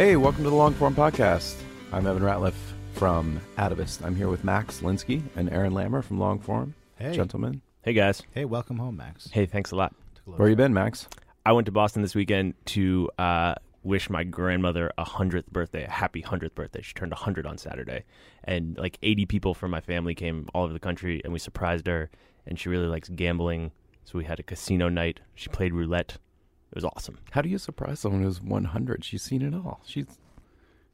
Hey, welcome to the Longform Podcast. I'm Evan Ratliff from Atavist. I'm here with Max Linsky and Aaron Lammer from Longform. Hey. Gentlemen. Hey guys. Hey, welcome home, Max. Hey, thanks a lot. Where you been, Max? I went to Boston this weekend to uh, wish my grandmother a hundredth birthday, a happy hundredth birthday. She turned hundred on Saturday, and like eighty people from my family came all over the country, and we surprised her. And she really likes gambling, so we had a casino night. She played roulette. It was awesome. How do you surprise someone who's 100? She's seen it all. She's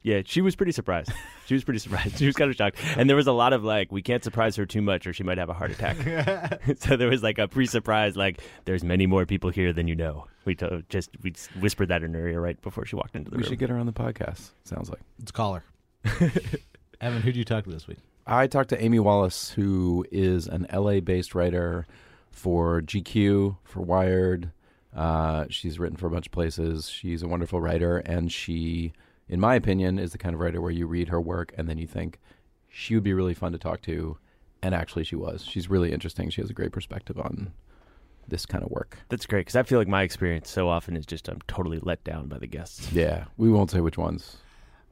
Yeah, she was pretty surprised. She was pretty surprised. She was kind of shocked. And there was a lot of like, we can't surprise her too much or she might have a heart attack. so there was like a pre-surprise, like, there's many more people here than you know. We to- just we whispered that in her ear right before she walked into the we room. We should get her on the podcast. Sounds like. Let's call her. Evan, who do you talk to this week? I talked to Amy Wallace, who is an LA-based writer for GQ, for Wired. Uh, she's written for a bunch of places. She's a wonderful writer, and she, in my opinion, is the kind of writer where you read her work and then you think she would be really fun to talk to, and actually she was. She's really interesting. She has a great perspective on this kind of work. That's great because I feel like my experience so often is just I'm totally let down by the guests. Yeah, we won't say which ones.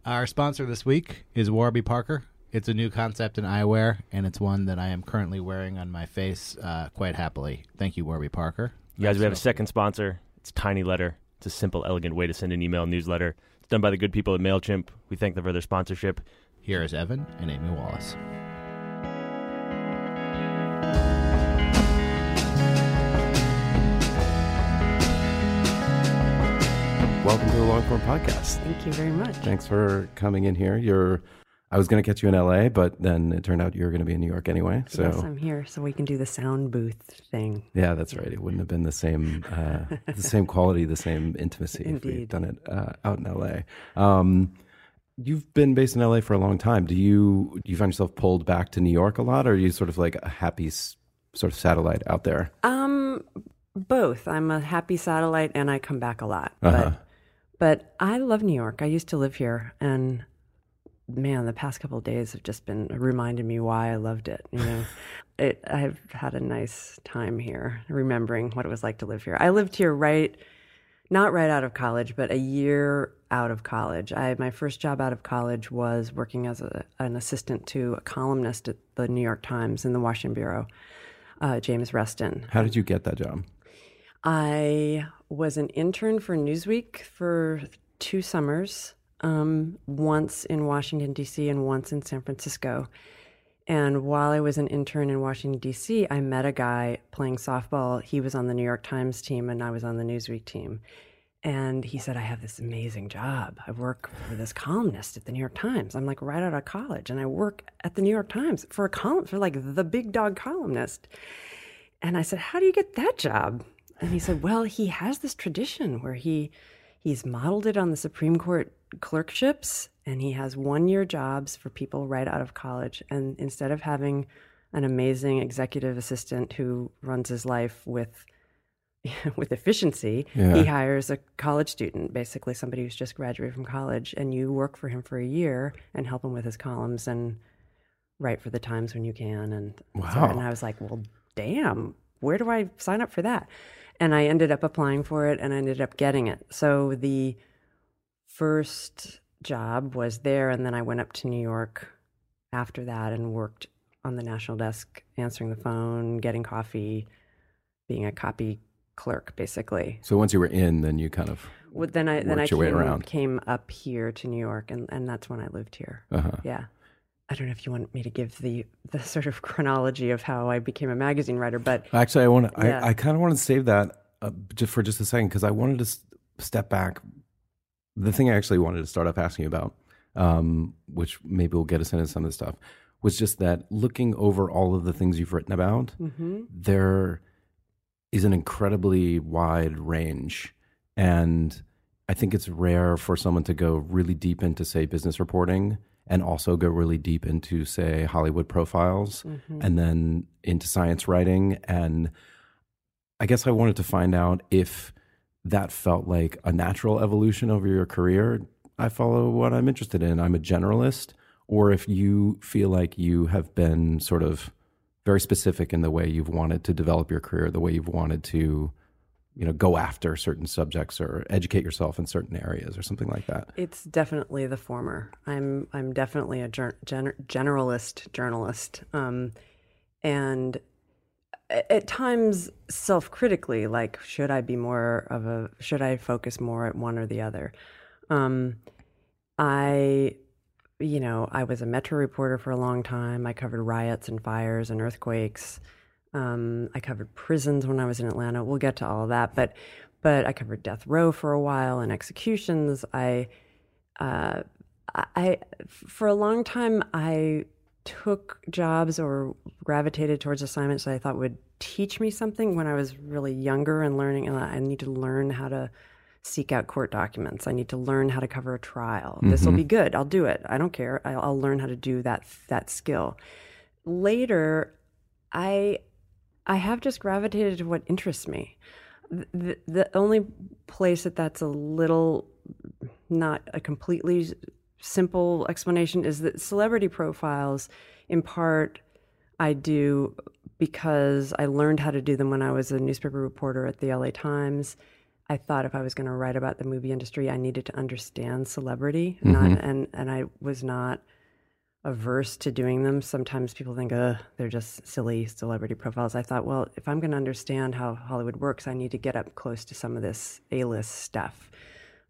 Our sponsor this week is Warby Parker. It's a new concept in eyewear, and it's one that I am currently wearing on my face uh, quite happily. Thank you, Warby Parker. You guys, we have a second sponsor. It's Tiny Letter. It's a simple, elegant way to send an email newsletter. It's done by the good people at MailChimp. We thank them for their sponsorship. Here is Evan and Amy Wallace. Welcome to the Long Form Podcast. Thank you very much. Thanks for coming in here. You're, I was going to catch you in LA, but then it turned out you were going to be in New York anyway. So Yes, I'm here so we can do the sound booth thing. Yeah, that's right. It wouldn't have been the same, uh, the same quality, the same intimacy if we'd done it uh, out in LA. Um, you've been based in LA for a long time. Do you do you find yourself pulled back to New York a lot, or are you sort of like a happy s- sort of satellite out there? Um, both. I'm a happy satellite and I come back a lot. Uh-huh. But but I love New York. I used to live here and man, the past couple of days have just been reminding me why I loved it. You know, it, I've had a nice time here, remembering what it was like to live here. I lived here right, not right out of college, but a year out of college. I my first job out of college was working as a, an assistant to a columnist at the New York Times in the Washington bureau, uh, James Reston. How did you get that job? I was an intern for Newsweek for two summers, um, once in Washington, D.C., and once in San Francisco. And while I was an intern in Washington, D.C., I met a guy playing softball. He was on the New York Times team, and I was on the Newsweek team. And he said, I have this amazing job. I work for this columnist at the New York Times. I'm like right out of college, and I work at the New York Times for a column, for like the big dog columnist. And I said, How do you get that job? And he said, Well, he has this tradition where he he's modeled it on the Supreme Court clerkships and he has one year jobs for people right out of college. And instead of having an amazing executive assistant who runs his life with with efficiency, Yeah. he hires a college student, basically somebody who's just graduated from college, and you work for him for a year and help him with his columns and write for the Times when you can. And Wow. and I was like, well, damn, where do I sign up for that? and I ended up applying for it and I ended up getting it. So the first job was there, and then I went up to New York after that and worked on the national desk, answering the phone, getting coffee, being a copy clerk, basically. So once you were in, then you kind of Well, then I then I Worked your way came, came up here to New York, and, and that's when I lived here. uh-huh. Yeah. I don't know if you want me to give the the sort of chronology of how I became a magazine writer, but Actually, I want to. Yeah. I, I kind of want to save that uh, just for just a second because I wanted to s- step back. The thing I actually wanted to start off asking you about, um, which maybe will get us into some of this stuff, was just that looking over all of the things you've written about, there is an incredibly wide range, and I think it's rare for someone to go really deep into, say, business reporting and also go really deep into, say, Hollywood profiles and then into science writing. And I guess I wanted to find out if that felt like a natural evolution over your career. I follow what I'm interested in, I'm a generalist, or if you feel like you have been sort of very specific in the way you've wanted to develop your career, the way you've wanted to you know go after certain subjects or educate yourself in certain areas or something like that it's definitely the former. I'm I'm definitely a gen- generalist journalist, um, and at times self-critically, like should I be more of a should I focus more at one or the other? Um, I, you know, I was a metro reporter for a long time. I covered riots and fires and earthquakes. Um, I covered prisons when I was in Atlanta. We'll get to all of that, but but I covered death row for a while and executions. I, uh, I for a long time I took jobs or gravitated towards assignments that I thought would teach me something when I was really younger and learning. And I need to learn how to seek out court documents. I need to learn how to cover a trial. This will be mm-hmm. good. I'll do it. I don't care. I'll, I'll learn how to do that that skill. Later, I I have just gravitated to what interests me. The, the only place that that's a little not a completely simple explanation is that celebrity profiles, in part, I do because I learned how to do them when I was a newspaper reporter at the LA Times. I thought if I was going to write about the movie industry, I needed to understand celebrity, not, and and I was not averse to doing them. Sometimes people think, uh, they're just silly celebrity profiles. I thought, well, if I'm going to understand how Hollywood works, I need to get up close to some of this A-list stuff.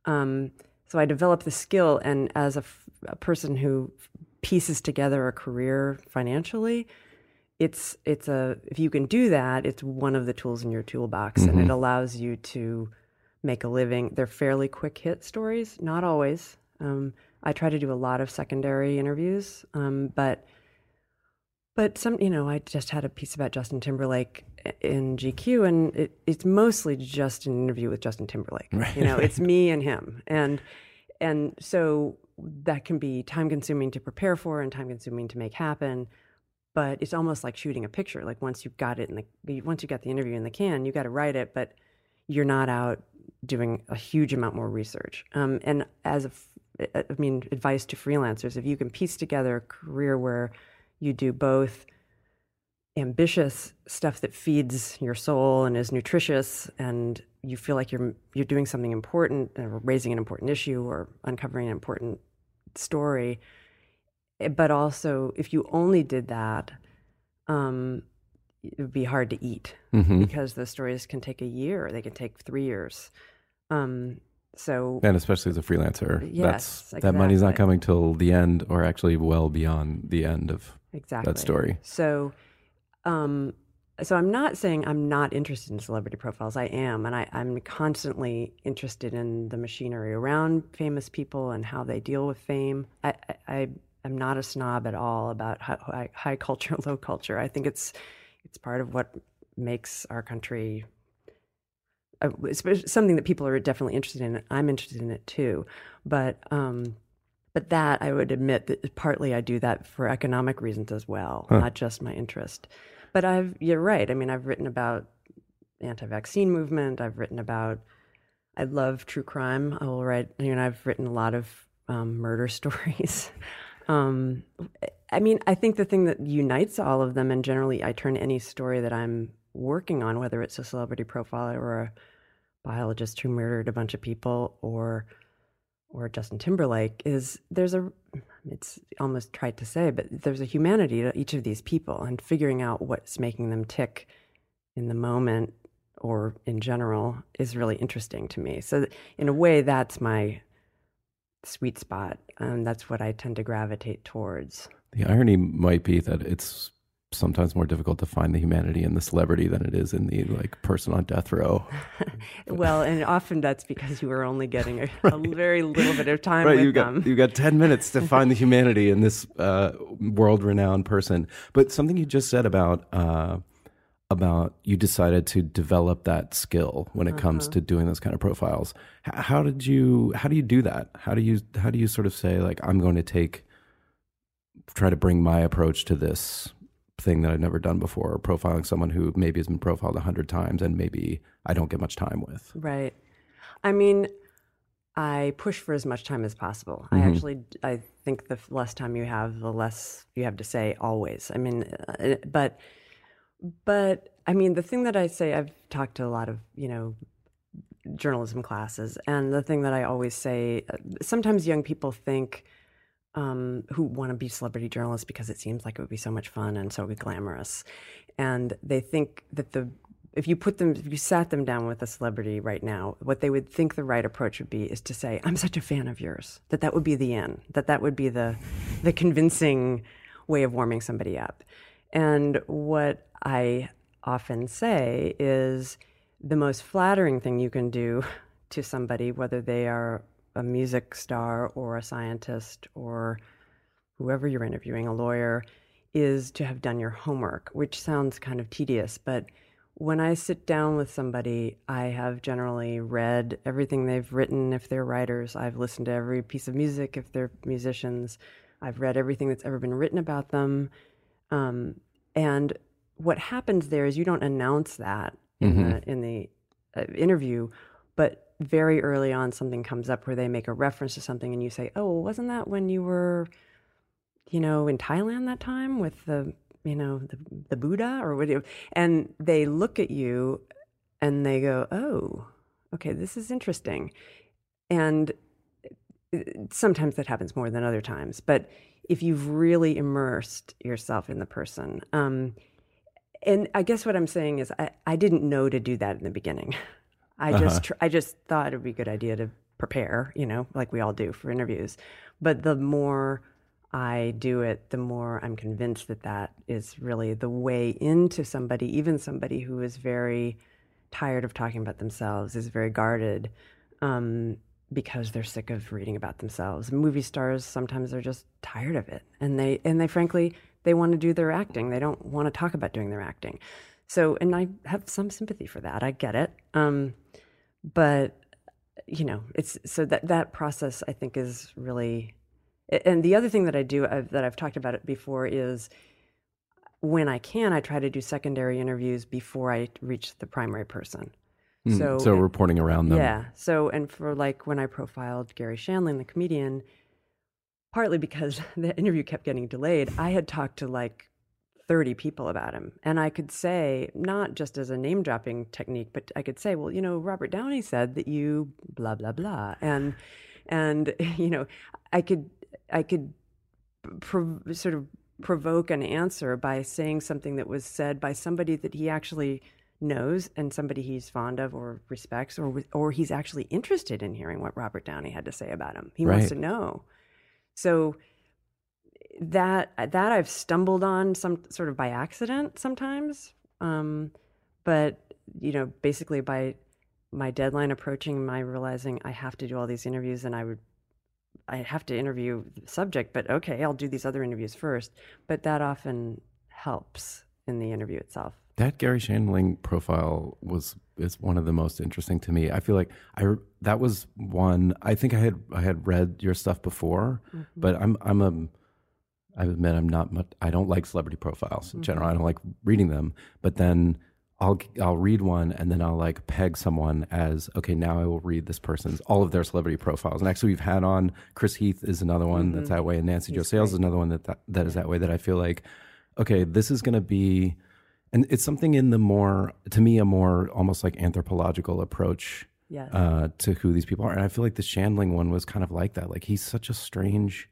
Um, so I developed the skill, and as a, f- a person who pieces together a career financially, it's it's a if you can do that, it's one of the tools in your toolbox, and it allows you to make a living. They're fairly quick hit stories, not always. Um, I try to do a lot of secondary interviews, um, but but some you know I just had a piece about Justin Timberlake in GQ, and it, it's mostly just an interview with Justin Timberlake. You know, it's me and him, and and so that can be time consuming to prepare for and time consuming to make happen. But it's almost like shooting a picture. Like once you've got it in the once you got the interview in the can, you got to write it, but you're not out doing a huge amount more research. Um, and as a, I mean, advice to freelancers: if you can piece together a career where you do both ambitious stuff that feeds your soul and is nutritious and you feel like you're you're doing something important or raising an important issue or uncovering an important story. Eh, but also if you only did that um it would be hard to eat Mm-hmm. because those stories can take a year. They can take 3 years. Um so and especially as a freelancer Yes, that's that money's not coming till the end or actually well beyond the end of exactly that story. So, um, so I'm not saying I'm not interested in celebrity profiles. I am, and I, I'm constantly interested in the machinery around famous people and how they deal with fame. I, I, am not a snob at all about high, high, high culture, low culture. I think it's it's part of what makes our country. uh, It's something that people are definitely interested in. I'm interested in it too, but um, but that I would admit that partly I do that for economic reasons as well, not just my interest. But I've you're right. I mean, I've written about anti-vaccine movement. I've written about. I love true crime. I will write. You know, I've written a lot of um, murder stories. um, I mean, I think the thing that unites all of them, and generally, I turn any story that I'm working on, whether it's a celebrity profiler or a biologist who murdered a bunch of people or or Justin Timberlake is there's a it's almost trite to say, but there's a humanity to each of these people and figuring out what's making them tick in the moment or in general is really interesting to me. So in a way that's my sweet spot. and that's what I tend to gravitate towards. The irony might be that it's sometimes more difficult to find the humanity in the celebrity than it is in the like person on death row. well, and often that's because you are only getting a, right. a very little bit of time right, with them. Got, you've got 10 minutes to find the humanity in this uh, world renowned person. But something you just said about, uh, about you decided to develop that skill when it uh-huh. comes to doing those kind of profiles. H- how did you, how do you do that? How do you, how do you sort of say like, I'm going to take, try to bring my approach to this thing that I've never done before, profiling someone who maybe has been profiled a hundred times and maybe I don't get much time with. Right. I mean, I push for as much time as possible. Mm-hmm. I actually, I think the less time you have, the less you have to say. Always. I mean, uh, but, but I mean, the thing that I say, I've talked to a lot of you know journalism classes, and the thing that I always say, uh, sometimes young people think um, who want to be celebrity journalists because it seems like it would be so much fun and so glamorous. And they think that the if you put them if you sat them down with a celebrity right now, what they would think the right approach would be is to say, "I'm such a fan of yours." That that would be the end. That that would be the the convincing way of warming somebody up. And what I often say is the most flattering thing you can do to somebody, whether they are a music star or a scientist or whoever you're interviewing, a lawyer, is to have done your homework, which sounds kind of tedious, but when I sit down with somebody, I have generally read everything they've written if they're writers. I've listened to every piece of music if they're musicians. I've read everything that's ever been written about them. Um, and what happens there is you don't announce that in mm-hmm. the in the uh, interview, but very early on something comes up where they make a reference to something and you say, "Oh, wasn't that when you were you know, in Thailand that time with the, you know, the the Buddha or what?" And they look at you and they go, "Oh, okay, this is interesting." And uh, sometimes that happens more than other times, but if you've really immersed yourself in the person, um, and I guess what I'm saying is I, I didn't know to do that in the beginning. I uh-huh. just tr- I just thought it would be a good idea to prepare, you know, like we all do for interviews. But the more I do it, the more I'm convinced that that is really the way into somebody, even somebody who is very tired of talking about themselves, is very guarded um, because they're sick of reading about themselves. Movie stars sometimes are just tired of it, and they and they frankly they want to do their acting. They don't want to talk about doing their acting. So, and I have some sympathy for that. I get it. Um, but you know, it's so that that process I think is really. And the other thing that I do I've, that I've talked about it before is when I can, I try to do secondary interviews before I reach the primary person. Mm, so, so reporting around them. Yeah. So, and for like when I profiled Garry Shandling, the comedian, partly because the interview kept getting delayed, I had talked to like 30 people about him. And I could say, not just as a name dropping technique, but I could say, well, you know, Robert Downey said that you blah, blah, blah. And, and, you know, I could, I could pro- sort of provoke an answer by saying something that was said by somebody that he actually knows and somebody he's fond of or respects or or he's actually interested in hearing what Robert Downey had to say about him. He right. wants to know. So that that I've stumbled on some sort of by accident sometimes. Um, but you know, basically by my deadline approaching, my realizing I have to do all these interviews, and I would I have to interview the subject. But okay, I'll do these other interviews first. But that often helps in the interview itself. That Garry Shandling profile was is one of the most interesting to me. I feel like I that was one. I think I had I had read your stuff before, mm-hmm. but I'm I'm a I admit I'm not much. I don't like celebrity profiles in mm-hmm. general. I don't like reading them. But then I'll I'll read one and then I'll like peg someone as okay. Now I will read this person's all of their celebrity profiles. And actually, we've had on Chris Heath is another one mm-hmm. that's that way, and Nancy He's Jo Sales is another one that, that that is that way. That I feel like okay, this is going to be And it's something in the more, to me, a more almost like anthropological approach Yes. uh, to who these people are. And I feel like the Shandling one was kind of like that. Like he's such a strange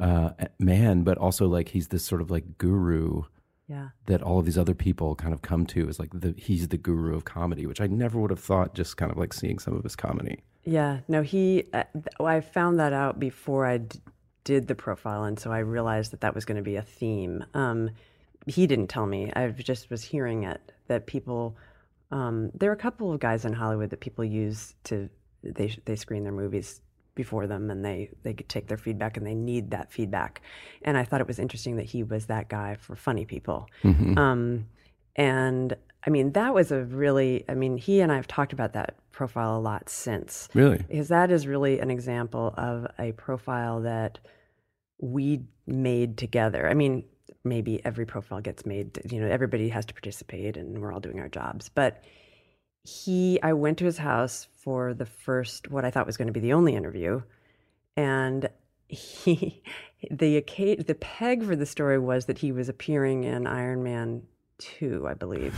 uh, man, but also like he's this sort of like guru yeah. that all of these other people kind of come to. Is like the he's the guru of comedy, which I never would have thought. Just kind of like seeing some of his comedy. Yeah, no, he. Uh, I found that out before I d- did the profile, and so I realized that that was going to be a theme. Um, he didn't tell me; I just was hearing it that people. Um, there are a couple of guys in Hollywood that people use to they they screen their movies before them, and they they could take their feedback, and they need that feedback. And I thought it was interesting that he was that guy for funny people. Um, and I mean, that was a really, I mean, he and I have talked about that profile a lot since. Really? Because that is really an example of a profile that we made together. I mean, maybe every profile gets made, you know, everybody has to participate and we're all doing our jobs. But he, I went to his house for the first, what I thought was going to be the only interview. And he, the, the peg for the story was that he was appearing in Iron Man 2, I believe.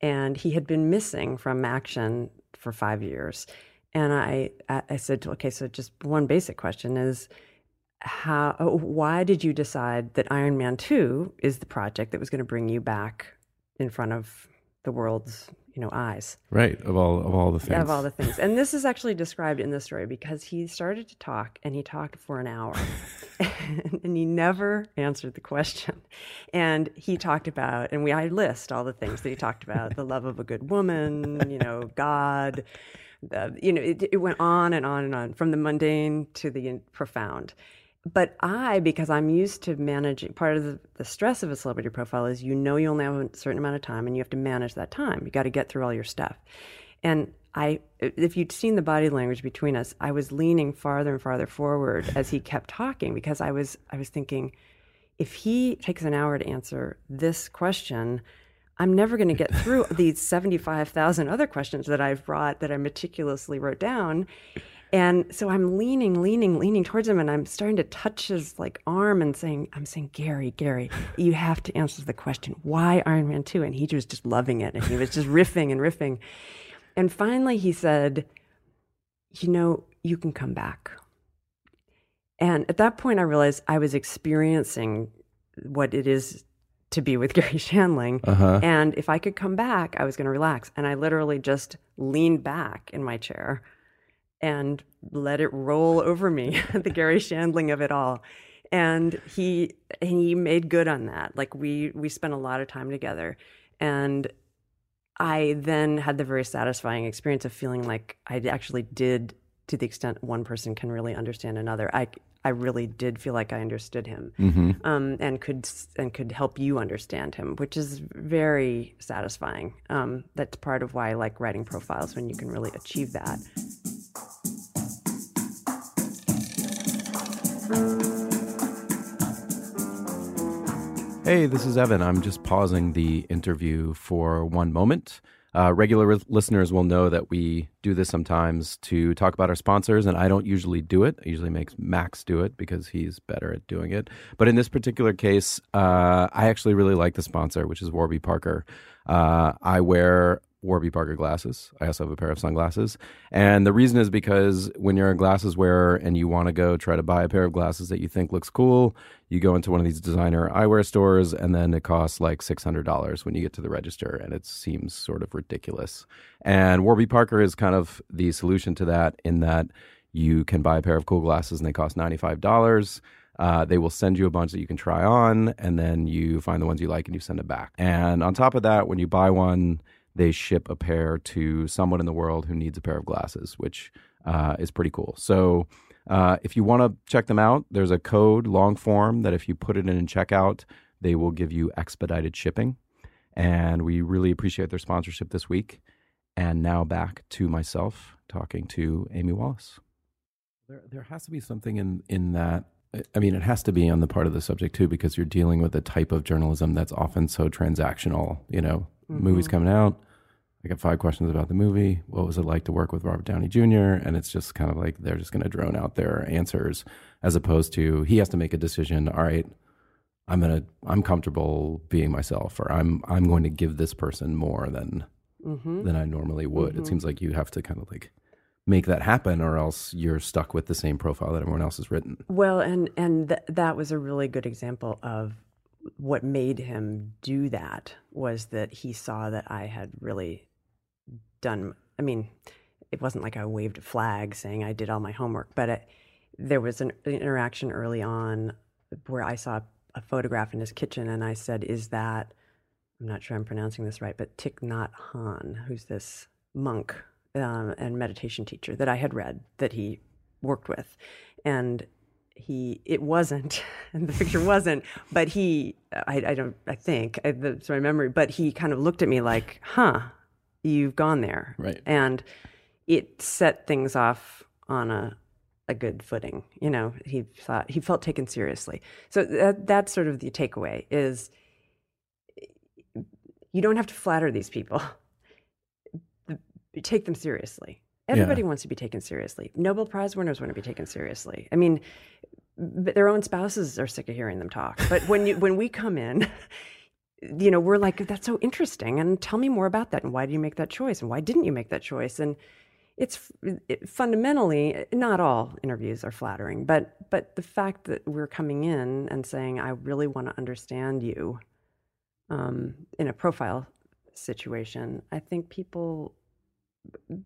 and he had been missing from action for five years. And I, I said, okay, so just one basic question is, how? Why did you decide that Iron Man Two is the project that was going to bring you back in front of the world's, you know, eyes? Right. Of all of all the things. Of all the things. And this is actually described in the story because he started to talk and he talked for an hour and he never answered the question. And he talked about, and we I list all the things that he talked about the love of a good woman, you know, God. The, you know, it, it went on and on and on from the mundane to the profound. But I, because I'm used to managing, part of the, the stress of a celebrity profile is you know you only have a certain amount of time and you have to manage that time. You got to get through all your stuff. And I, if you'd seen the body language between us, I was leaning farther and farther forward as he kept talking because I was, I was thinking, if he takes an hour to answer this question, I'm never going to get through these 75,000 other questions that I've brought that I meticulously wrote down. And so I'm leaning, leaning, leaning towards him, and I'm starting to touch his like arm and saying, "I'm saying, Garry, Garry, you have to answer the question: Why Iron Man two? And he was just loving it, and he was just riffing and riffing. And finally, he said, "You know, you can come back." And at that point, I realized I was experiencing what it is to be with Garry Shandling. Uh-huh. And if I could come back, I was going to relax. And I literally just leaned back in my chair and let it roll over me, the Garry Shandling of it all. And he he made good on that. Like we we spent a lot of time together. And I then had the very satisfying experience of feeling like I actually did to the extent one person can really understand another. I I really did feel like I understood him, um, and could and could help you understand him, which is very satisfying. Um, that's part of why I like writing profiles when you can really achieve that. Hey, this is Evan. I'm just pausing the interview for one moment. Uh, regular listeners will know that we do this sometimes to talk about our sponsors, and I don't usually do it. I usually make Max do it because he's better at doing it. But in this particular case, uh, I actually really like the sponsor, which is Warby Parker. Uh, I wear Warby Parker glasses. I also have a pair of sunglasses. And the reason is because when you're a glasses wearer and you want to go try to buy a pair of glasses that you think looks cool, you go into one of these designer eyewear stores and then it costs like $600 when you get to the register and it seems sort of ridiculous. And Warby Parker is kind of the solution to that in that you can buy a pair of cool glasses and they cost $95. Uh, they will send you a bunch that you can try on, and then you find the ones you like and you send it back. And on top of that, when you buy one, they ship a pair to someone in the world who needs a pair of glasses, which uh, is pretty cool. So uh, if you want to check them out, there's a code long form that if you put it in in checkout, they will give you expedited shipping. And we really appreciate their sponsorship this week. And now back to myself talking to Amy Wallace. There, there has to be something in in that. I mean, it has to be on the part of the subject too, because you're dealing with a type of journalism that's often so transactional. You know, movies coming out. I got five questions about the movie. What was it like to work with Robert Downey Jr.? And it's just kind of like they're just going to drone out their answers, as opposed to he has to make a decision. All right, I'm gonna I'm comfortable being myself, or I'm I'm going to give this person more than Mm-hmm. than I normally would. It seems like you have to kind of like make that happen, or else you're stuck with the same profile that everyone else has written. Well, and and th- that was a really good example of what made him do that was that he saw that I had really done. I mean, it wasn't like I waved a flag saying I did all my homework, but it, there was an, an interaction early on where I saw a photograph in his kitchen, and I said, "Is that?" I'm not sure I'm pronouncing this right, but Thich Nhat Hanh, who's this monk um, and meditation teacher that I had read that he worked with, and he it wasn't, and the picture wasn't, but he I, I don't I think I, that's my memory, but he kind of looked at me like, "Huh, you've gone there," Right. and it set things off on a a good footing. You know, he thought he felt taken seriously. So that, that's sort of the takeaway is you don't have to flatter these people. Take them seriously. Everybody wants to be taken seriously. Nobel Prize winners want to be taken seriously. I mean, their own spouses are sick of hearing them talk. But when you when we come in, you know, we're like, that's so interesting, and tell me more about that, and why did you make that choice, and why didn't you make that choice, and it's it, fundamentally not all interviews are flattering, but but the fact that we're coming in and saying, I really want to understand you, um, in a profile situation, I think people,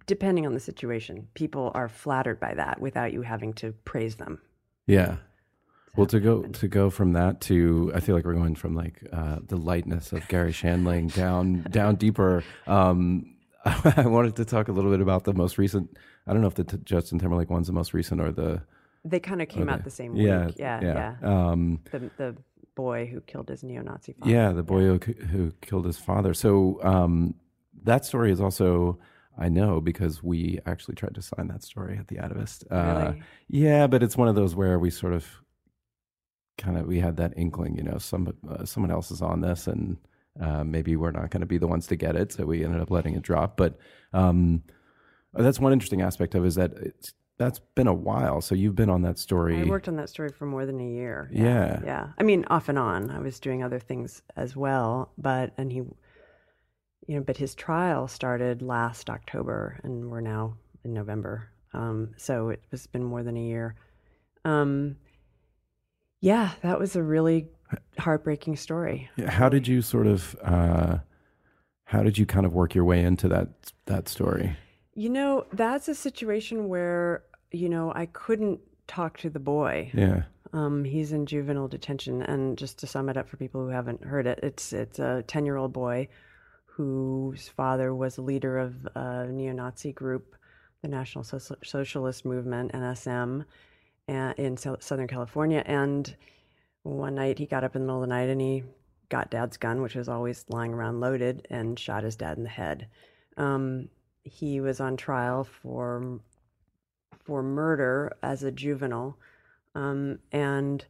depending on the situation, people are flattered by that without you having to praise them. Yeah. Well, to go to go from that to, I feel like we're going from like uh, the lightness of Garry Shandling down down deeper. Um, I wanted to talk a little bit about the most recent. I don't know if the t- Justin Timberlake one's the most recent or the They kind of came out the- the same yeah, week. Yeah, yeah. yeah. Um, The the boy who killed his neo-Nazi father. Yeah, the boy who, who killed his father. So um, that story is also I know because we actually tried to sign that story at the Atavist. Uh, Really? Yeah, but it's one of those where we sort of kind of we had that inkling, you know, some uh, someone else is on this, and uh, maybe we're not going to be the ones to get it, so we ended up letting it drop. But um, that's one interesting aspect of it is that it's that's been a while. So you've been on that story. I worked on that story for more than a year. Yeah. Yeah. I mean, off and on. I was doing other things as well, but and he you know, but his trial started last October and we're now in November. Um, so it has been more than a year. Um, yeah, that was a really heartbreaking story. How did you sort of uh, how did you kind of work your way into that that story? You know, that's a situation where, you know, I couldn't talk to the boy. Yeah. Um, he's in juvenile detention, and just to sum it up for people who haven't heard it, it's it's a ten year old boy whose father was a leader of a neo-Nazi group, the National Soci- Socialist Movement (NSM), and, in Sou- Southern California. And one night he got up in the middle of the night and he got dad's gun, which was always lying around loaded, and shot his dad in the head. Um, he was on trial for for murder as a juvenile, um, and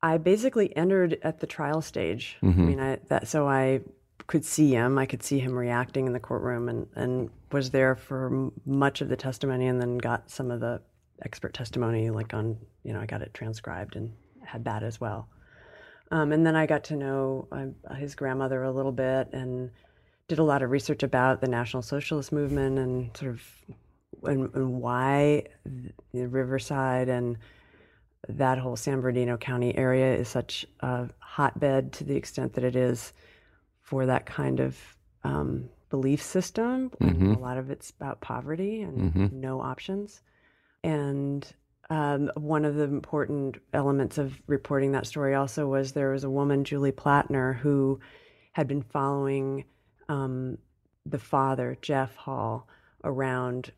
I basically entered at the trial stage. I mean, I that so I could see him. I could see him reacting in the courtroom, and and was there for much of the testimony, and then got some of the expert testimony, like on you know I got it transcribed and had that as well. Um, and then I got to know uh, his grandmother a little bit and did a lot of research about the National Socialist movement and sort of and, and why the Riverside and that whole San Bernardino County area is such a hotbed to the extent that it is for that kind of um, belief system. A lot of it's about poverty and no options. And um, one of the important elements of reporting that story also was there was a woman, Julie Plattner, who had been following um, the father, Jeff Hall, around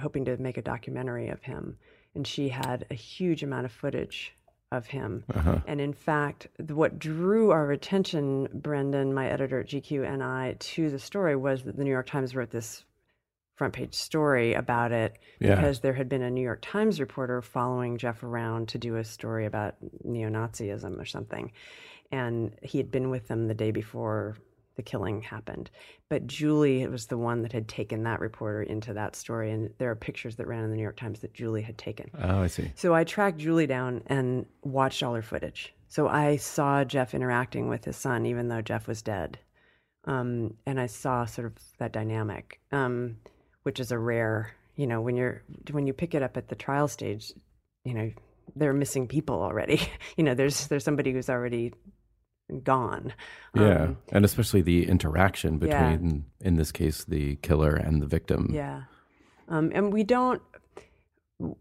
hoping to make a documentary of him. And she had a huge amount of footage of him. Uh-huh. And in fact, what drew our attention, Brendan, my editor at GQ, and I, to the story was that the New York Times wrote this front page story about it Yeah. because there had been a New York Times reporter following Jeff around to do a story about neo Nazism or something. And he had been with them the day before the killing happened. But Julie was the one that had taken that reporter into that story, and there are pictures that ran in the New York Times that Julie had taken. Oh, I see. So I tracked Julie down and watched all her footage. So I saw Jeff interacting with his son, even though Jeff was dead. Um, and I saw sort of that dynamic, um, which is a rare, you know, when you're when you pick it up at the trial stage, you know, there are missing people already. you know, there's there's somebody who's already gone. Yeah, Um, and especially the interaction Yeah. between, in this case, the killer and the victim. Yeah. Um, and we don't,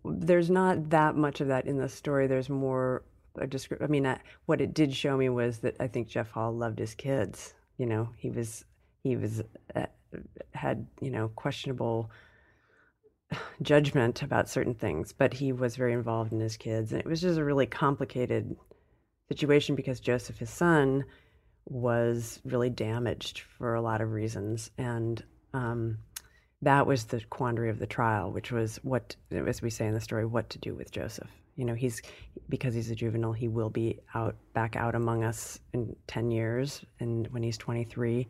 there's not that much of that in the story. There's more a descri- I mean, uh, what it did show me was that I think Jeff Hall loved his kids. You know, he was, he was, uh, had, you know, questionable judgment about certain things, but he was very involved in his kids. And it was just a really complicated situation because Joseph, his son, was really damaged for a lot of reasons. And um, that was the quandary of the trial, which was what, as we say in the story, what to do with Joseph. You know, he's because he's a juvenile, he will be out back out among us in 10 years and when he's 23.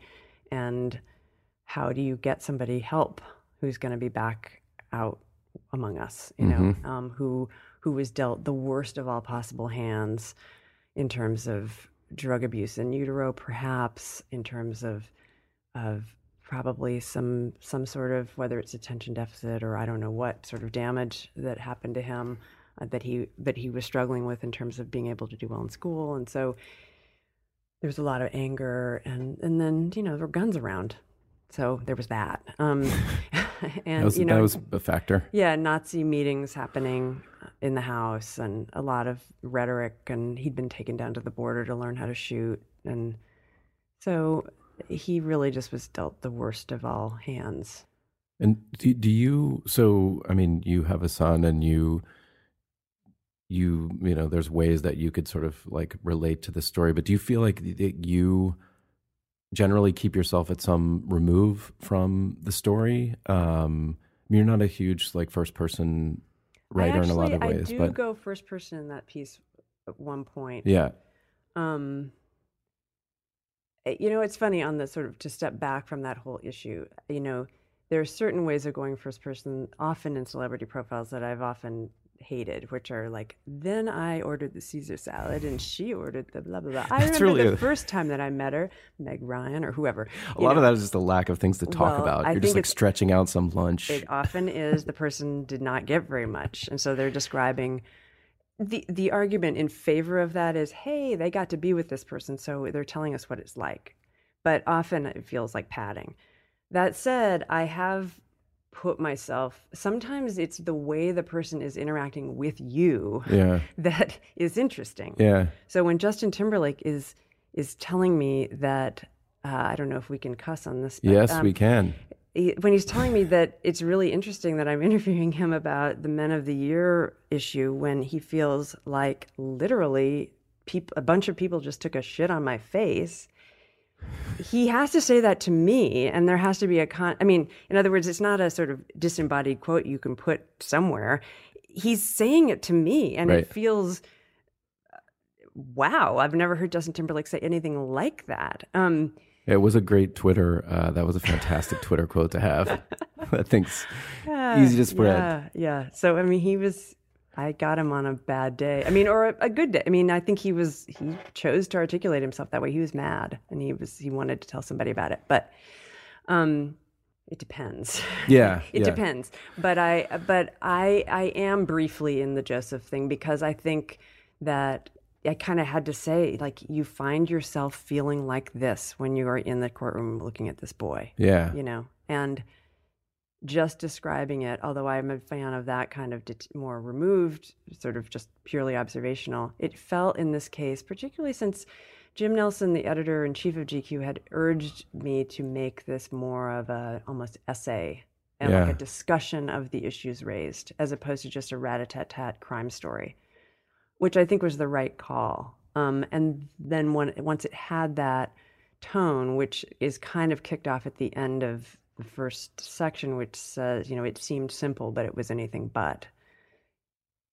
And how do you get somebody help who's going to be back out among us, you know, um, who who was dealt the worst of all possible hands in terms of drug abuse in utero, perhaps in terms of of probably some some sort of whether it's attention deficit or I don't know what sort of damage that happened to him uh, that he that he was struggling with in terms of being able to do well in school, and so there was a lot of anger, and and then you know there were guns around, so there was that. Um, and That was, you know that was a factor. yeah, Nazi meetings happening in the house and a lot of rhetoric. And he'd been taken down to the border to learn how to shoot. And so he really just was dealt the worst of all hands. And do, do you? So, I mean, you have a son, and you, you, you know, there's ways that you could sort of like relate to the story. But do you feel like that you generally keep yourself at some remove from the story? Um, you're not a huge like first person writer I in a lot of actually- ways, I do but go first person in that piece at one point. yeah, Um, eh, you know, it's funny on the sort of to step back from that whole issue. You know, there are certain ways of going first person, often in celebrity profiles that I've often hated, which are like, then I ordered the Caesar salad and she ordered the blah blah blah. I That's remember really the a- first time that I met her, Meg Ryan or whoever. a lot of that is just a lack of things to talk Well, about. You're just like stretching out some lunch. It often is the person did not get very much, and so they're describing. the The argument in favor of that is, hey, they got to be with this person, so they're telling us what it's like. But often it feels like padding. That said, I have put myself. Sometimes it's the way the person is interacting with you yeah, that is interesting. yeah. So when Justin Timberlake is is telling me that uh, I don't know if we can cuss on this. but, Yes, um, we can. he, when he's telling me that it's really interesting that I'm interviewing him about the Men of the Year issue when he feels like literally peop- a bunch of people just took a shit on my face. He has to say that to me, and there has to be a con. I mean, in other words, it's not a sort of disembodied quote you can put somewhere. He's saying it to me, and Right. it feels wow. I've never heard Justin Timberlake say anything like that. Um, It was a great Twitter. Uh, that was a fantastic Twitter quote to have. I think's easy to spread. Yeah, yeah. So I mean, he was. I got him on a bad day. I mean, or a, a good day. I mean, I think he was. He chose to articulate himself that way. He was mad, and he was. He wanted to tell somebody about it, but um, it depends. Yeah, it yeah. depends. But I. But I. I am briefly in the Joseph thing because I think that I kind of had to say, like, you find yourself feeling like this when you are in the courtroom looking at this boy Yeah, you know and just describing it although i'm a fan of that kind of det- more removed sort of just purely observational it felt in this case particularly since jim nelson the editor in chief of gq had urged me to make this more of a almost essay and like a discussion of the issues raised as opposed to just a rat-a-tat-tat crime story which I think was the right call. Um, and then when, once it had that tone, which is kind of kicked off at the end of the first section, which says, you know, it seemed simple, but it was anything but.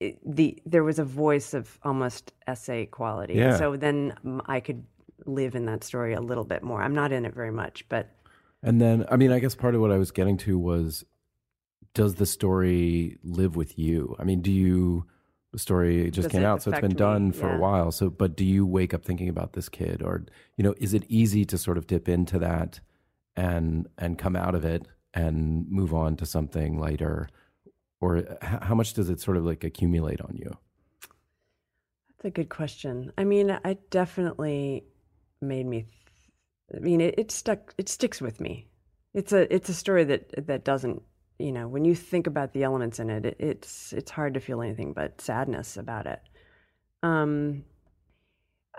It, the there was a voice of almost essay quality. Yeah. So then I could live in that story a little bit more. I'm not in it very much, but And then, I mean, I guess part of what I was getting to was does the story live with you? I mean, do you, the story just Does came out, so it's been me? done for Yeah. a while. So, but do you wake up thinking about this kid or, you know, is it easy to sort of dip into that and, and come out of it and move on to something lighter? Or how much does it sort of like accumulate on you? That's a good question. I mean, I definitely made me. Th- I mean, it, it stuck. It sticks with me. It's a it's a story that that doesn't. You know, when you think about the elements in it, it it's it's hard to feel anything but sadness about it. Um,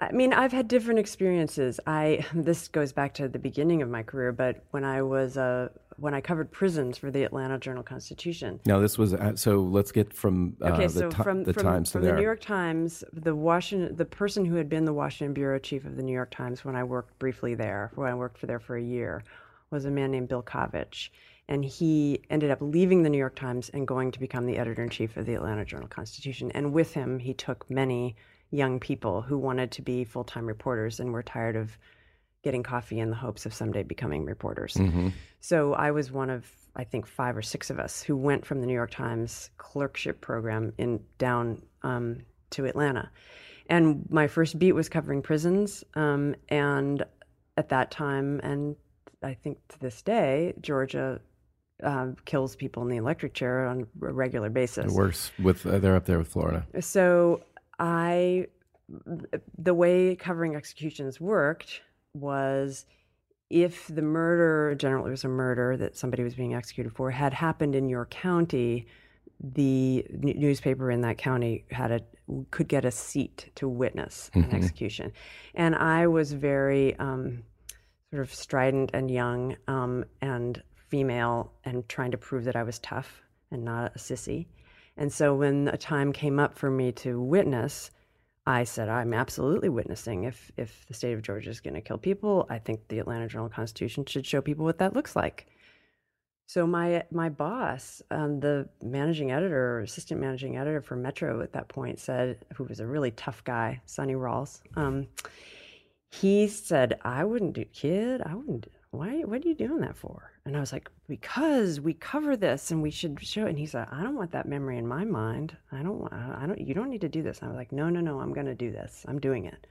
I mean, I've had different experiences. I this goes back to the beginning of my career, but when I was uh, when I covered prisons for the Atlanta Journal Constitution, Now, this was, uh, so let's get from uh, Okay, the, so from the from, Times from the. New York Times, the Washington, the person who had been the Washington bureau chief of the New York Times when I worked briefly there, when I worked for there for a year, was a man named Bill Kovach, and he ended up leaving the New York Times and going to become the editor in chief of the Atlanta Journal Constitution. And with him, he took many young people who wanted to be full time reporters and were tired of getting coffee in the hopes of someday becoming reporters. So I was one of I think five or six of us who went from the New York Times clerkship program in down um, to Atlanta, and my first beat was covering prisons. Um, and at that time, and I think to this day, Georgia uh, kills people in the electric chair on a regular basis. Worse with, uh, they're up there with Florida. So I, the way covering executions worked was if the murder, generally it was a murder that somebody was being executed for, had happened in your county, the newspaper in that county had a could get a seat to witness an execution, and I was very um, sort of strident and young um, and female and trying to prove that I was tough and not a sissy. And so when a time came up for me to witness, I said, I'm absolutely witnessing. If, if the state of Georgia is going to kill people, I think the Atlanta Journal Constitution should show people what that looks like. So my my boss, um, the managing editor or assistant managing editor for Metro at that point, said, who was a really tough guy, Sonny Rawls. Um, he said, "I wouldn't do, kid. I wouldn't. Why? What are you doing that for?" And I was like, "Because we cover this, and we should show." it." And he said, "I don't want that memory in my mind. I don't. want- I don't. You don't need to do this." And I was like, "No, no, no. I'm going to do this. I'm doing it."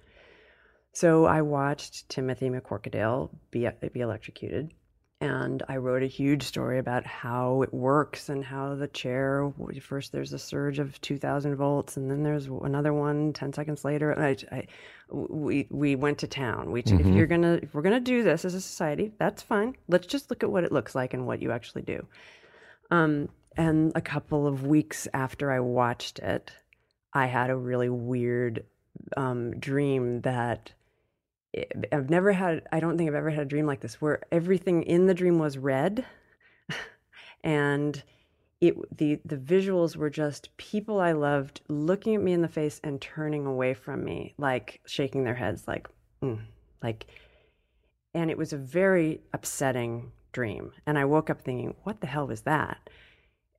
So I watched Timothy McCorquodale be be electrocuted, and I wrote a huge story about how it works and how the chair. First, there's a surge of 2,000 volts, and then there's another one 10 seconds later. And I, I, we we went to town. We if you're gonna if we're gonna do this as a society, that's fine. Let's just look at what it looks like and what you actually do. Um, and a couple of weeks after I watched it, I had a really weird um, dream that I've never had. I don't think I've ever had a dream like this, where everything in the dream was red, and it the the visuals were just people I loved looking at me in the face and turning away from me, like shaking their heads, like, mm, like, and it was a very upsetting dream. And I woke up thinking, what the hell was that?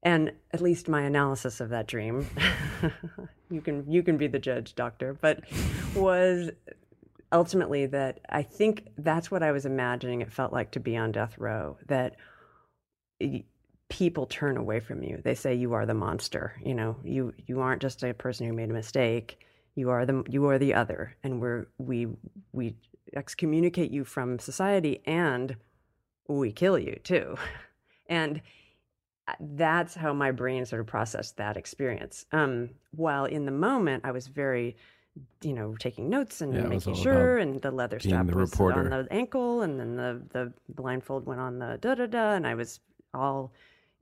And at least my analysis of that dream, you can you can be the judge, doctor, but was ultimately that I think that's what I was imagining it felt like to be on death row. That people turn away from you. They say you are the monster. You know, you you aren't just a person who made a mistake. You are the you are the other, and we're we we excommunicate you from society, and we kill you too. And uh, that's how my brain sort of processed that experience. Um, while in the moment, I was very, you know, taking notes and Yeah, making sure, and the leather strap the was reporter. on the ankle, and then the the blindfold went on the da da da, and I was all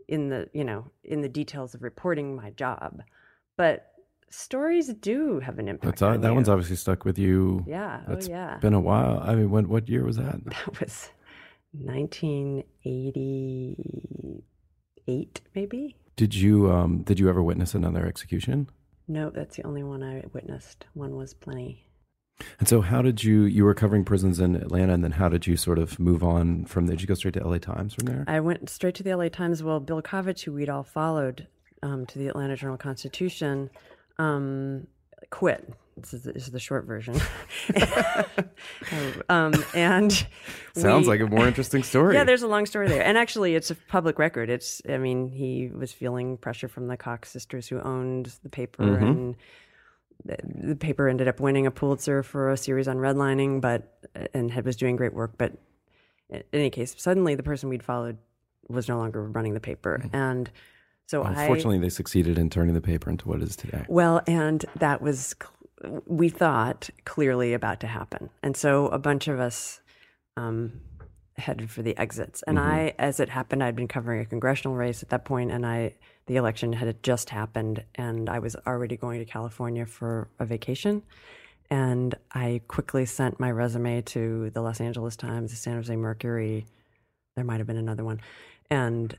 in the you know in the details of reporting my job. But stories do have an impact. On that you. one's obviously stuck with you. yeah. That's oh yeah. It's been a while. I mean, when, what year was that? that was 1988, maybe. Did you um, did you ever witness another execution? No, that's the only one I witnessed. One was plenty. And so, how did you you were covering prisons in Atlanta, and then how did you sort of move on from there? Did you go straight to LA Times from there? I went straight to the LA Times. Well, Bill Kovach, who we'd all followed um, to the Atlanta Journal Constitution, um, quit This is the, this is the short version. um, and Sounds we- like a more interesting story. yeah, there's a long story there, and actually, it's a public record. It's, I mean, he was feeling pressure from the Cox sisters who owned the paper, Mm-hmm. and the, the paper ended up winning a Pulitzer for a series on redlining, but and had was doing great work. But in any case, suddenly the person we'd followed was no longer running the paper, and so I Unfortunately, they succeeded in turning the paper into what it is today. well, and that was, we thought, clearly about to happen. And so a bunch of us um, headed for the exits. And I, as it happened, I'd been covering a congressional race at that point, and I, the election had just happened, and I was already going to California for a vacation. And I quickly sent my resume to the Los Angeles Times, the San Jose Mercury. There might have been another one. And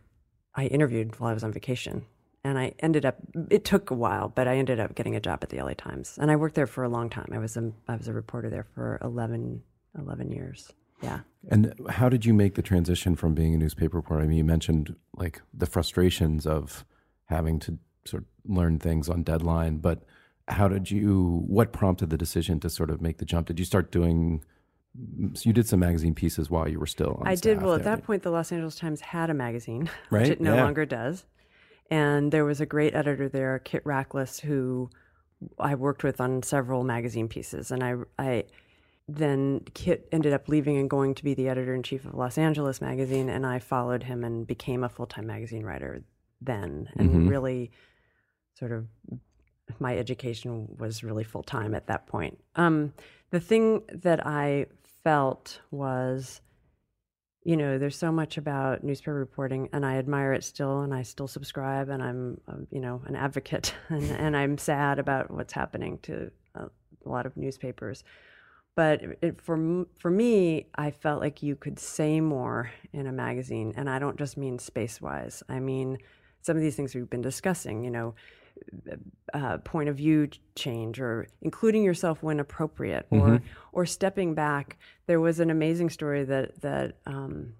I interviewed while I was on vacation. And I ended up, it took a while, but I ended up getting a job at the LA Times. And I worked there for a long time. I was a, I was a reporter there for 11, 11 years. Yeah. And how did you make the transition from being a newspaper reporter? I mean, you mentioned like the frustrations of having to sort of learn things on deadline, but how did you, what prompted the decision to sort of make the jump? Did you start doing, so you did some magazine pieces while you were still on I did. Well, at that point, the Los Angeles Times had a magazine, Right, which it no yeah. longer does. And there was a great editor there, Kit Rachlis, who I worked with on several magazine pieces. And I, I then Kit ended up leaving and going to be the editor in chief of Los Angeles magazine, and I followed him and became a full time magazine writer then, and Mm-hmm. really sort of my education was really full time at that point. Um, the thing that I felt was, you know, there's so much about newspaper reporting, and I admire it still, and I still subscribe, and I'm, um, you know, an advocate, and, and I'm sad about what's happening to a, a lot of newspapers. But it, for for me, I felt like you could say more in a magazine, and I don't just mean space wise. I mean some of these things we've been discussing. You know, uh, point of view change or including yourself when appropriate or or stepping back. There was an amazing story that that um,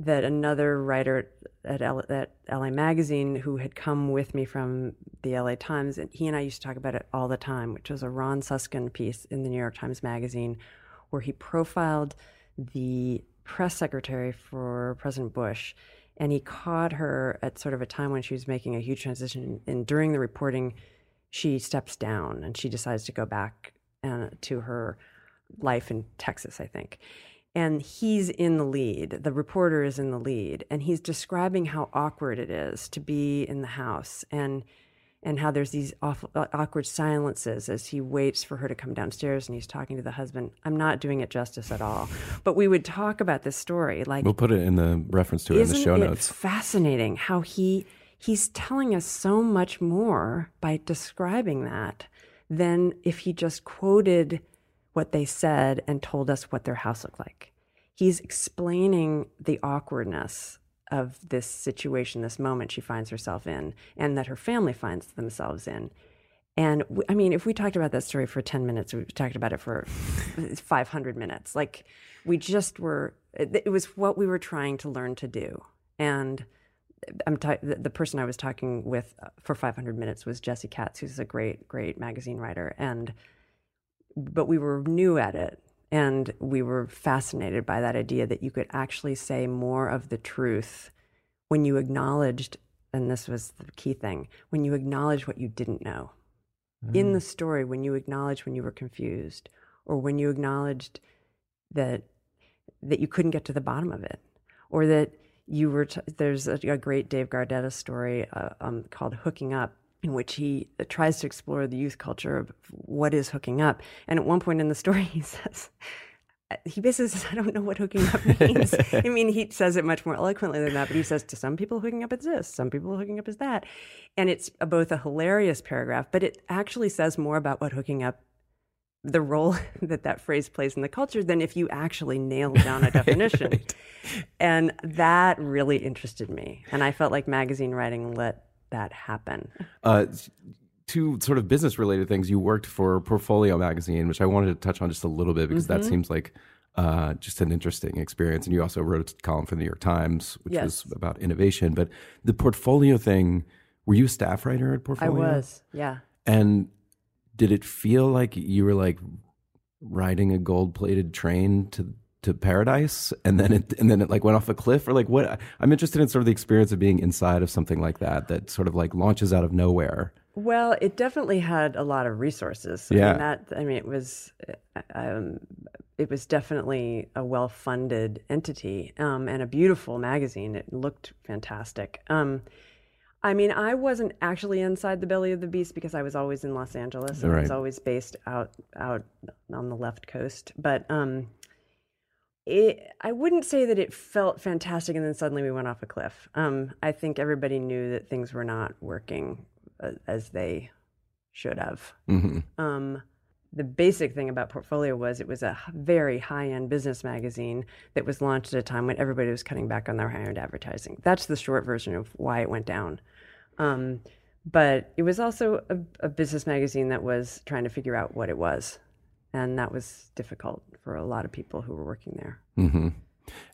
that another writer at, L- at LA Magazine who had come with me from the LA Times and he and I used to talk about it all the time which was a Ron Suskind piece in the New York Times Magazine where he profiled the press secretary for President Bush and he caught her at sort of a time when she was making a huge transition. And during the reporting she steps down and she decides to go back uh, to her life in Texas I think. And he's in the lead. The reporter is in the lead. And he's describing how awkward it is to be in the house. And and how there's these awful, uh, awkward silences as he waits for her to come downstairs and he's talking to the husband. I'm not doing it justice at all, but we would talk about this story like We'll put it in the reference to it in the show it notes. fascinating how he he's telling us so much more by describing that than if he just quoted what they said and told us what their house looked like. He's explaining the awkwardness of this situation, this moment she finds herself in, and that her family finds themselves in. And I mean, if we talked about that story for 10 minutes, we talked about it for 500 minutes. Like, we just were, it, was what we were trying to learn to do. And I'm ta- the, the person I was talking with uh, for 500 minutes was Jesse Katz, who's a great, great magazine writer. And, but we were new at it. And we were fascinated by that idea that you could actually say more of the truth when you acknowledged, and this was the key thing, when you acknowledged what you didn't know. In the story, when you acknowledged when you were confused, or when you acknowledged that that you couldn't get to the bottom of it, or that you were. T- there's a, a great Dave Gardetta story uh, um, called "Hooking Up," in which he tries to explore the youth culture of what is hooking up. And at one point in the story, he says, he basically says, I don't know what hooking up means. I mean, he says it much more eloquently than that, but he says, to some people, hooking up is this, some people, hooking up is that. And it's a, both a hilarious paragraph, but it actually says more about what hooking up, the role that that phrase plays in the culture, than if you actually nailed down a definition. And that really interested me. And I felt like magazine writing let that happen. Uh, two sort of business related things. You worked for Portfolio magazine, which I wanted to touch on just a little bit because Mm-hmm. that seems like uh, just an interesting experience. And you also wrote a column for the New York Times, which Yes. was about innovation. But the Portfolio thing, were you a staff writer at Portfolio? I was, yeah. And did it feel like you were like riding a gold plated train to to paradise and then it and then it like went off a cliff or like what i'm interested in sort of the experience of being inside of something like that that sort of like launches out of nowhere Well, it definitely had a lot of resources. I Yeah. mean, that I mean, it was um, it was definitely a well-funded entity um, and a beautiful magazine. It looked fantastic. Um, I mean, I wasn't actually inside the belly of the beast because I was always in Los Angeles. and I was always based out out on the left coast, but. Um, it, I wouldn't say that it felt fantastic and then suddenly we went off a cliff. Um, I think everybody knew that things were not working uh, as they should have. hmm Um, the basic thing about Portfolio was it was a very high end business magazine that was launched at a time when everybody was cutting back on their high end advertising. That's the short version of why it went down. Um, but it was also a, a business magazine that was trying to figure out what it was. And that was difficult for a lot of people who were working there. hmm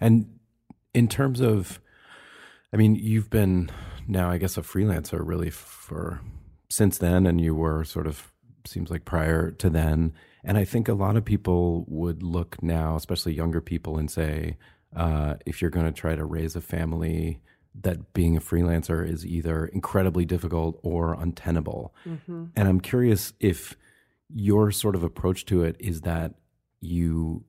And in terms of, I mean, you've been now, I guess, a freelancer really for since then, and you were sort of seems like prior to then. And I think a lot of people would look now, especially younger people, and say, uh, if you're going to try to raise a family, that being a freelancer is either incredibly difficult or untenable. And I'm curious if your sort of approach to it is that you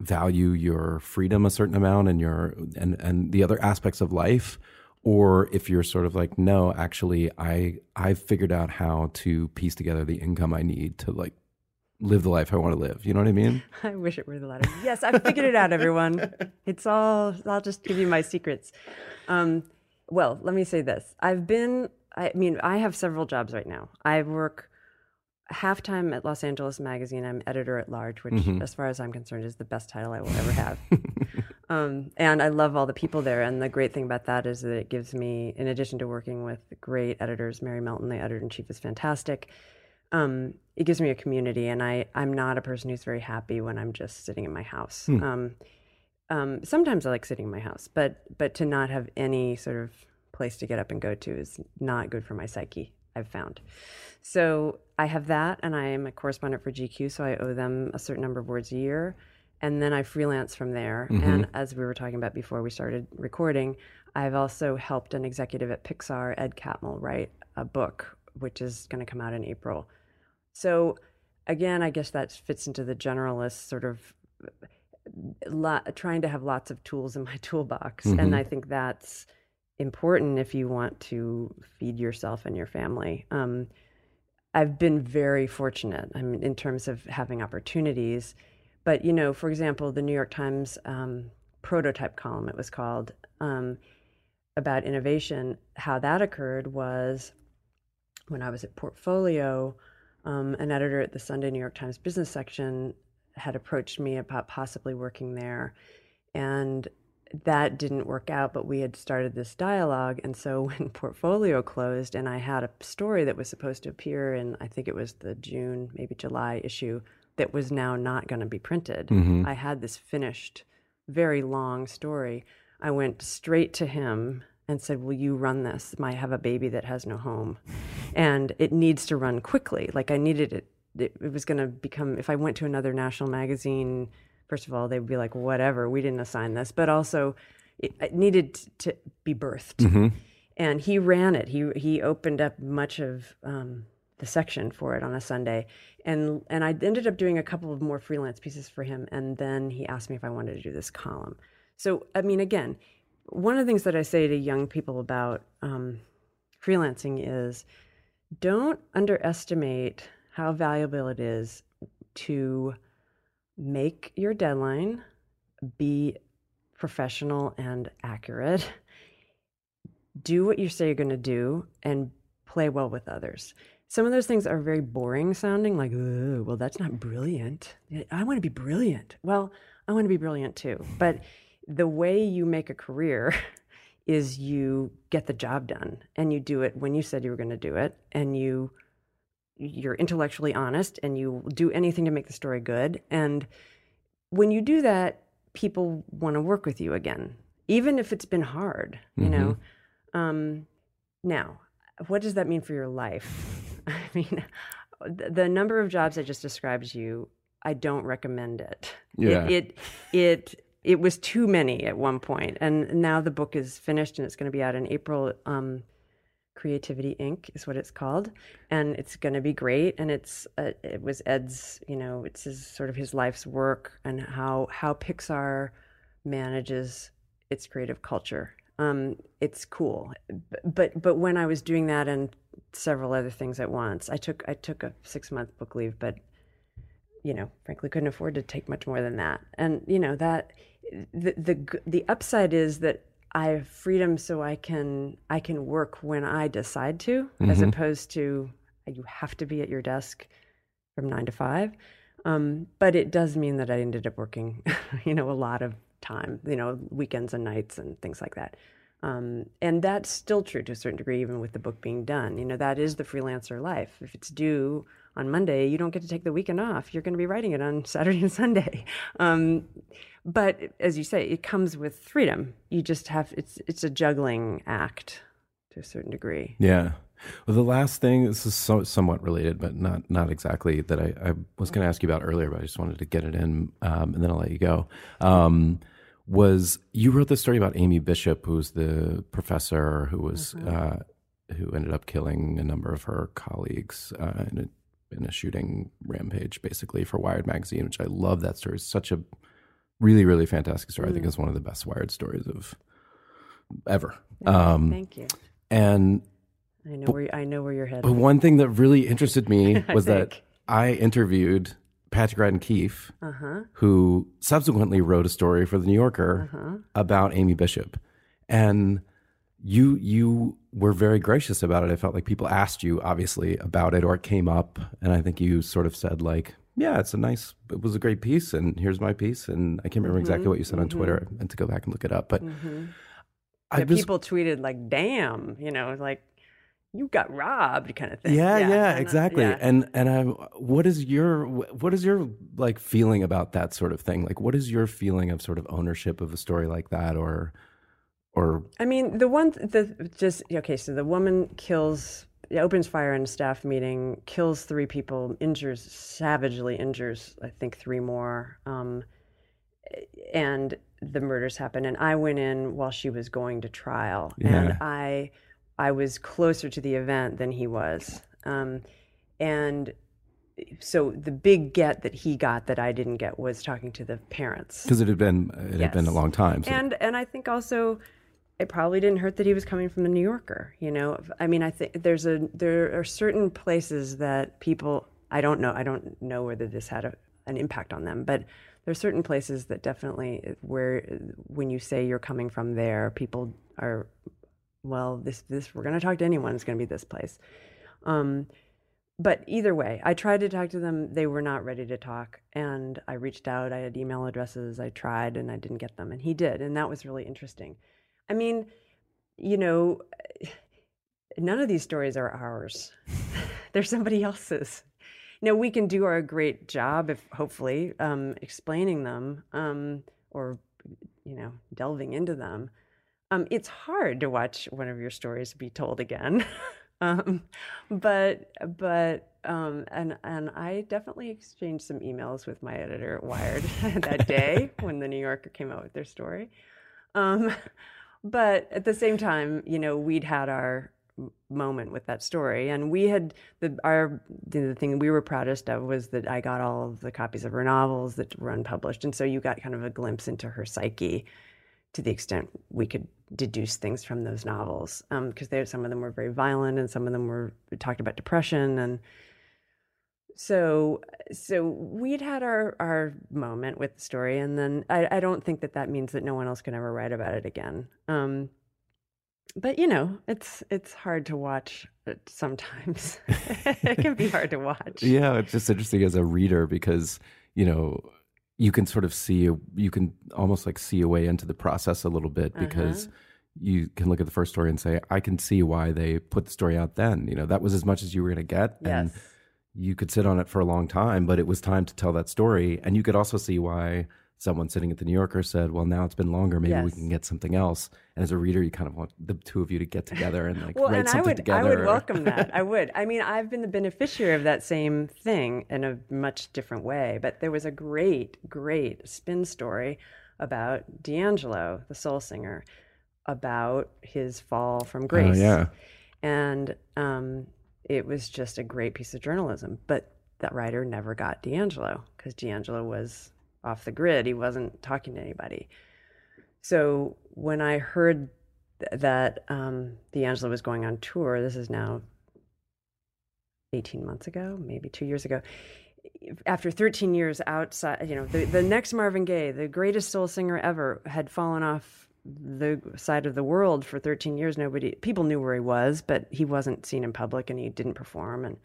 value your freedom a certain amount and your and and the other aspects of life or if you're sort of like no actually i i've figured out how to piece together the income i need to like live the life i want to live you know what i mean I wish it were the latter. Yes, i've figured it out, everyone. It's all, I'll just give you my secrets. Um, well, let me say this. I've been, I mean, I have several jobs right now. I work half time at Los Angeles Magazine. I'm editor at large, which, as far as I'm concerned, is the best title I will ever have. um, and I love all the people there. And the great thing about that is that it gives me, in addition to working with great editors, Mary Melton, the editor in chief, is fantastic um, it gives me a community, and I I'm not a person who's very happy when I'm just sitting in my house. Um, um, sometimes I like sitting in my house, but but to not have any sort of place to get up and go to is not good for my psyche. I've found. So I have that, and I am a correspondent for GQ, so I owe them a certain number of words a year, and then I freelance from there. Mm-hmm. And as we were talking about before we started recording, I've also helped an executive at Pixar, Ed Catmull, write a book which is going to come out in April. So again, I guess that fits into the generalist sort of uh, lot, trying to have lots of tools in my toolbox, and mm-hmm. I think that's important if you want to feed yourself and your family. Um, I've been very fortunate. I mean, in terms of having opportunities, but you know, for example, the New York Times um, prototype column, it was called, um, about innovation. How that occurred was when I was at Portfolio, um, an editor at the Sunday New York Times business section had approached me about possibly working there. And that didn't work out, but we had started this dialogue. And so when Portfolio closed and I had a story that was supposed to appear in, I think it was the June, maybe July issue, that was now not going to be printed, mm-hmm. I had this finished, very long story. I went straight to him and said, Will you run this? I have a baby that has no home. And it needs to run quickly. Like I needed it. It, it was going to become, if I went to another national magazine, first of all, they would be like, Whatever, we didn't assign this. But also, it, it needed to be birthed. And he ran it. He, he opened up much of um, the section for it on a Sunday. And, and I ended up doing a couple of more freelance pieces for him. And then he asked me if I wanted to do this column. So, I mean, again, one of the things that I say to young people about um, freelancing is don't underestimate how valuable it is to make your deadline be professional and accurate. Do what you say you're going to do and play well with others. Some of those things are very boring sounding, like, "Ugh, well, that's not brilliant. I want to be brilliant. Well, I want to be brilliant too. But the way you make a career is you get the job done and you do it when you said you were going to do it and you you're intellectually honest and you do anything to make the story good and when you do that people want to work with you again even if it's been hard you know um, now what does that mean for your life i mean the number of jobs I just described to you, I don't recommend it. Yeah. It it it, it was too many at one point, and now the book is finished and it's going to be out in April. Um, Creativity Inc. is what it's called, and it's going to be great. And it's uh, it was Ed's, you know, it's his sort of his life's work and how how Pixar manages its creative culture. Um, it's cool, but but when I was doing that and several other things at once, I took I took a six month book leave, but you know, frankly, couldn't afford to take much more than that. And you know that the the the upside is that I have freedom, so I can I can work when I decide to, as opposed to you have to be at your desk from nine to five. Um, but it does mean that I ended up working, you know, a lot of time, you know, weekends and nights and things like that. Um, and that's still true to a certain degree, even with the book being done. You know, that is the freelancer life. If it's due on Monday, you don't get to take the weekend off. You're going to be writing it on Saturday and Sunday. Um, but as you say, it comes with freedom. You just have it's it's a juggling act to a certain degree. Yeah. Well, the last thing this is so, somewhat related, but not not exactly that I, I was going to ask you about earlier, but I just wanted to get it in, um, and then I'll let you go. Um, was you wrote this story about Amy Bishop, who's the professor who was uh, who ended up killing a number of her colleagues uh, in a in a shooting rampage, basically for Wired magazine, which I love. That story. It's such a really really fantastic story. I think it's one of the best Wired stories of ever. Um, Thank you. and I know where I know where you're headed. but one thing that really interested me was that. I interviewed Patrick Radden Keefe, Uh huh. who subsequently wrote a story for the New Yorker Uh-huh. about Amy Bishop, and you you were very gracious about it. I felt like people asked you obviously about it, or it came up, and I think you sort of said like, "Yeah, it's a nice, it was a great piece, and here's my piece." And I can't remember exactly what you said on Twitter, and to go back and look it up, but I That was people tweeted like, "Damn," you know, like you got robbed, kind of thing. Yeah, yeah, uh, exactly. yeah. And and I, what is your what is your like feeling about that sort of thing? Like, what is your feeling of sort of ownership of a story like that, or or I mean, the one, the just okay. So the woman kills, opens fire in a staff meeting, kills three people, injures savagely, injures I think three more, um, and the murders happen. And I went in while she was going to trial, Yeah. and I, I was closer to the event than he was, um, and so the big get that he got that I didn't get was talking to the parents. because it had been it had been a long time. So And and I think also it probably didn't hurt that he was coming from the New Yorker. You know, I mean, I think there's a there are certain places that people I don't know I don't know whether this had a, an impact on them, but there are certain places that definitely where when you say you're coming from there, people are well this this we're going to talk to anyone it's going to be this place. Um, but either way, I tried to talk to them. They were not ready to talk. And I reached out. I had email addresses. I tried and I didn't get them. And he did. And that was really interesting. I mean, you know, none of these stories are ours, they're somebody else's. Now, we can do our great job, if hopefully, um, explaining them um, or, you know, delving into them. Um, it's hard to watch one of your stories be told again. um, but but um, and and I definitely exchanged some emails with my editor at Wired that day when the New Yorker came out with their story. Um, but at the same time, you know, we'd had our moment with that story, and we had the our the, thing we were proudest of was that I got all of the copies of her novels that were unpublished, and so you got kind of a glimpse into her psyche to the extent we could deduce things from those novels because there some of them were very violent and some of them were talked about depression and so so we'd had our our moment with the story and then I, I don't think that that means that no one else can ever write about it again. Um but you know it's it's hard to watch it sometimes. It can be hard to watch. Yeah, it's just interesting as a reader because you know you can sort of see you can almost like see a way into the process a little bit because you can look at the first story and say I can see why they put the story out then. You know that was as much as you were going to get, and yes you could sit on it for a long time, but it was time to tell that story. And you could also see why someone sitting at the New Yorker said, "Well, now it's been longer. Maybe we can get something else." And as a reader, you kind of want the two of you to get together and like well, write and I something would, together. I would welcome that. I would. I mean, I've been the beneficiary of that same thing in a much different way. But there was a great, great spin story about D'Angelo, the soul singer, about his fall from grace. Oh, yeah. And um, it was just a great piece of journalism. But that writer never got D'Angelo because D'Angelo was off the grid. He wasn't talking to anybody. So when I heard th- that um, D'Angelo was going on tour, this is now 18 months ago, maybe two years ago. After 13 years outside, you know, the, the next Marvin Gaye, the greatest soul singer ever, had fallen off the side of the world for 13 years. Nobody, people knew where he was, but he wasn't seen in public and he didn't perform. And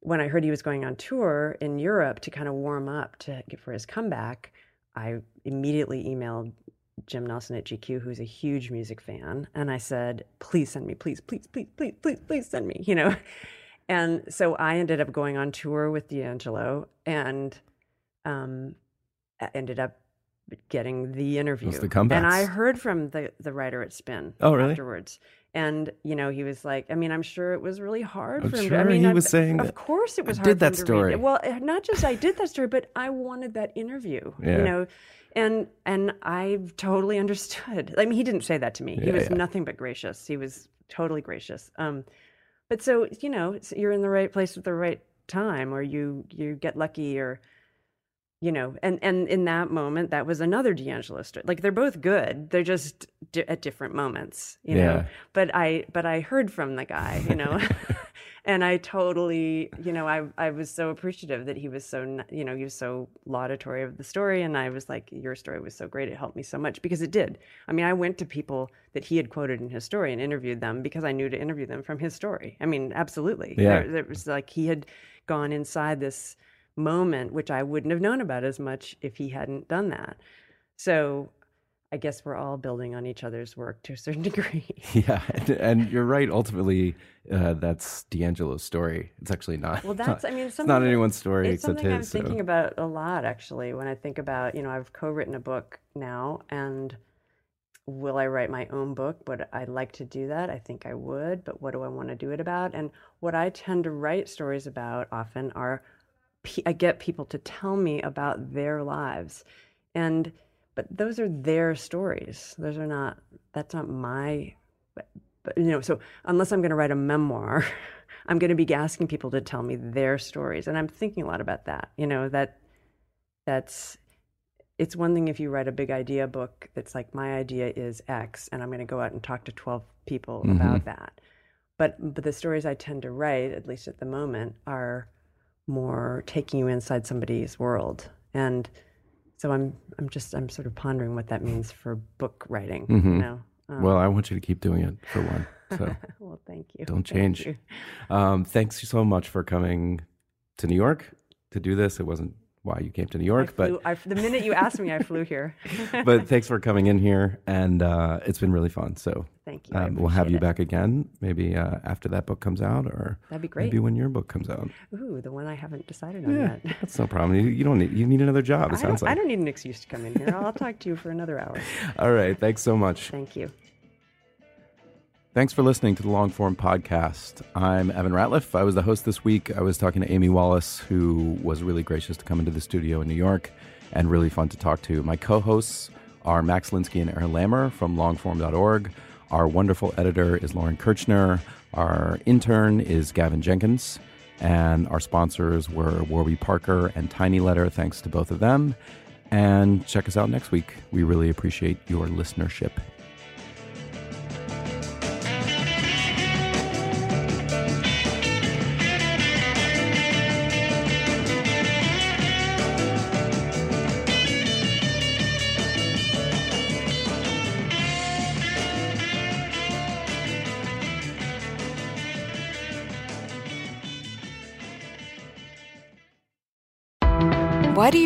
when I heard he was going on tour in Europe to kind of warm up to for his comeback, I immediately emailed Jim Nelson at GQ, who's a huge music fan, and I said, "Please send me, please, please, please, please, please, please send me." You know, and so I ended up going on tour with D'Angelo, and um, ended up getting the interview. the and I heard from the the writer at Spin. Oh, really? Afterwards, and you know, he was like, I mean, I'm sure it was really hard I'm for him. to, sure I mean, he I- was saying of course, it was I hard. did for him that story. Well, not just I did that story, but I wanted that interview. Yeah. You know, and and I totally understood. I mean, he didn't say that to me. he was yeah. nothing but gracious. He was totally gracious. Um, but so you know, you're in the right place at the right time, or you you get lucky, or you know, and and in that moment, that was another D'Angelo story. Like they're both good. They're just di- at different moments, you Yeah. know. But I but I heard from the guy, you know. And I totally, you know, I I was so appreciative that he was so, you know, he was so laudatory of the story, and I was like, your story was so great, it helped me so much because it did. I mean, I went to people that he had quoted in his story and interviewed them because I knew to interview them from his story. I mean, absolutely. Yeah. There, there was like he had gone inside this moment, which I wouldn't have known about as much if he hadn't done that. So I guess we're all building on each other's work to a certain degree. Yeah, and, and you're right. Ultimately, uh, that's D'Angelo's story. It's actually not. Well, that's, not- I mean, it's it's not anyone's story It's except something I'm his. so- thinking about a lot, actually, when I think about, you know, I've co-written a book now, and will I write my own book? Would I like to do that? I think I would, but what do I want to do it about? And what I tend to write stories about often are, I get people to tell me about their lives, and but those are their stories. Those are not. That's not my but, but you know so unless i'm going to write a memoir i'm going to be asking people to tell me their stories and i'm thinking a lot about that you know that that's it's one thing if you write a big idea book that's like my idea is x and i'm going to go out and talk to 12 people about mm-hmm. that but but the stories i tend to write at least at the moment are more taking you inside somebody's world and so i'm i'm just i'm sort of pondering what that means for book writing you know um, well, I want you to keep doing it for one. So well, thank you. don't Thank change. you. Um, thanks so much for coming to New York to do this. It wasn't why you came to New York, flew, I, the minute you asked me, I flew here. but but thanks for coming in here, and uh, it's been really fun. So Thank you. Um, we'll have you it. back again, maybe uh, after that book comes out, or That'd be great. maybe when your book comes out. Ooh, the one I haven't decided on Yeah, yet. that's no problem. You, you don't need you need another job. It I sounds don't, I don't need an excuse to come in here. I'll talk to you for another hour. All right, thanks so much. Thank you. Thanks for listening to the Long Form Podcast. I'm Evan Ratliff. I was the host this week. I was talking to Amy Wallace, who was really gracious to come into the studio in New York and really fun to talk to. My co hosts are Max Linsky and Aaron Lammer from longform.org. Our wonderful editor is Lauren Kirchner. Our intern is Gavin Jenkins. And our sponsors were Warby Parker and Tiny Letter. Thanks to both of them. And check us out next week. We really appreciate your listenership.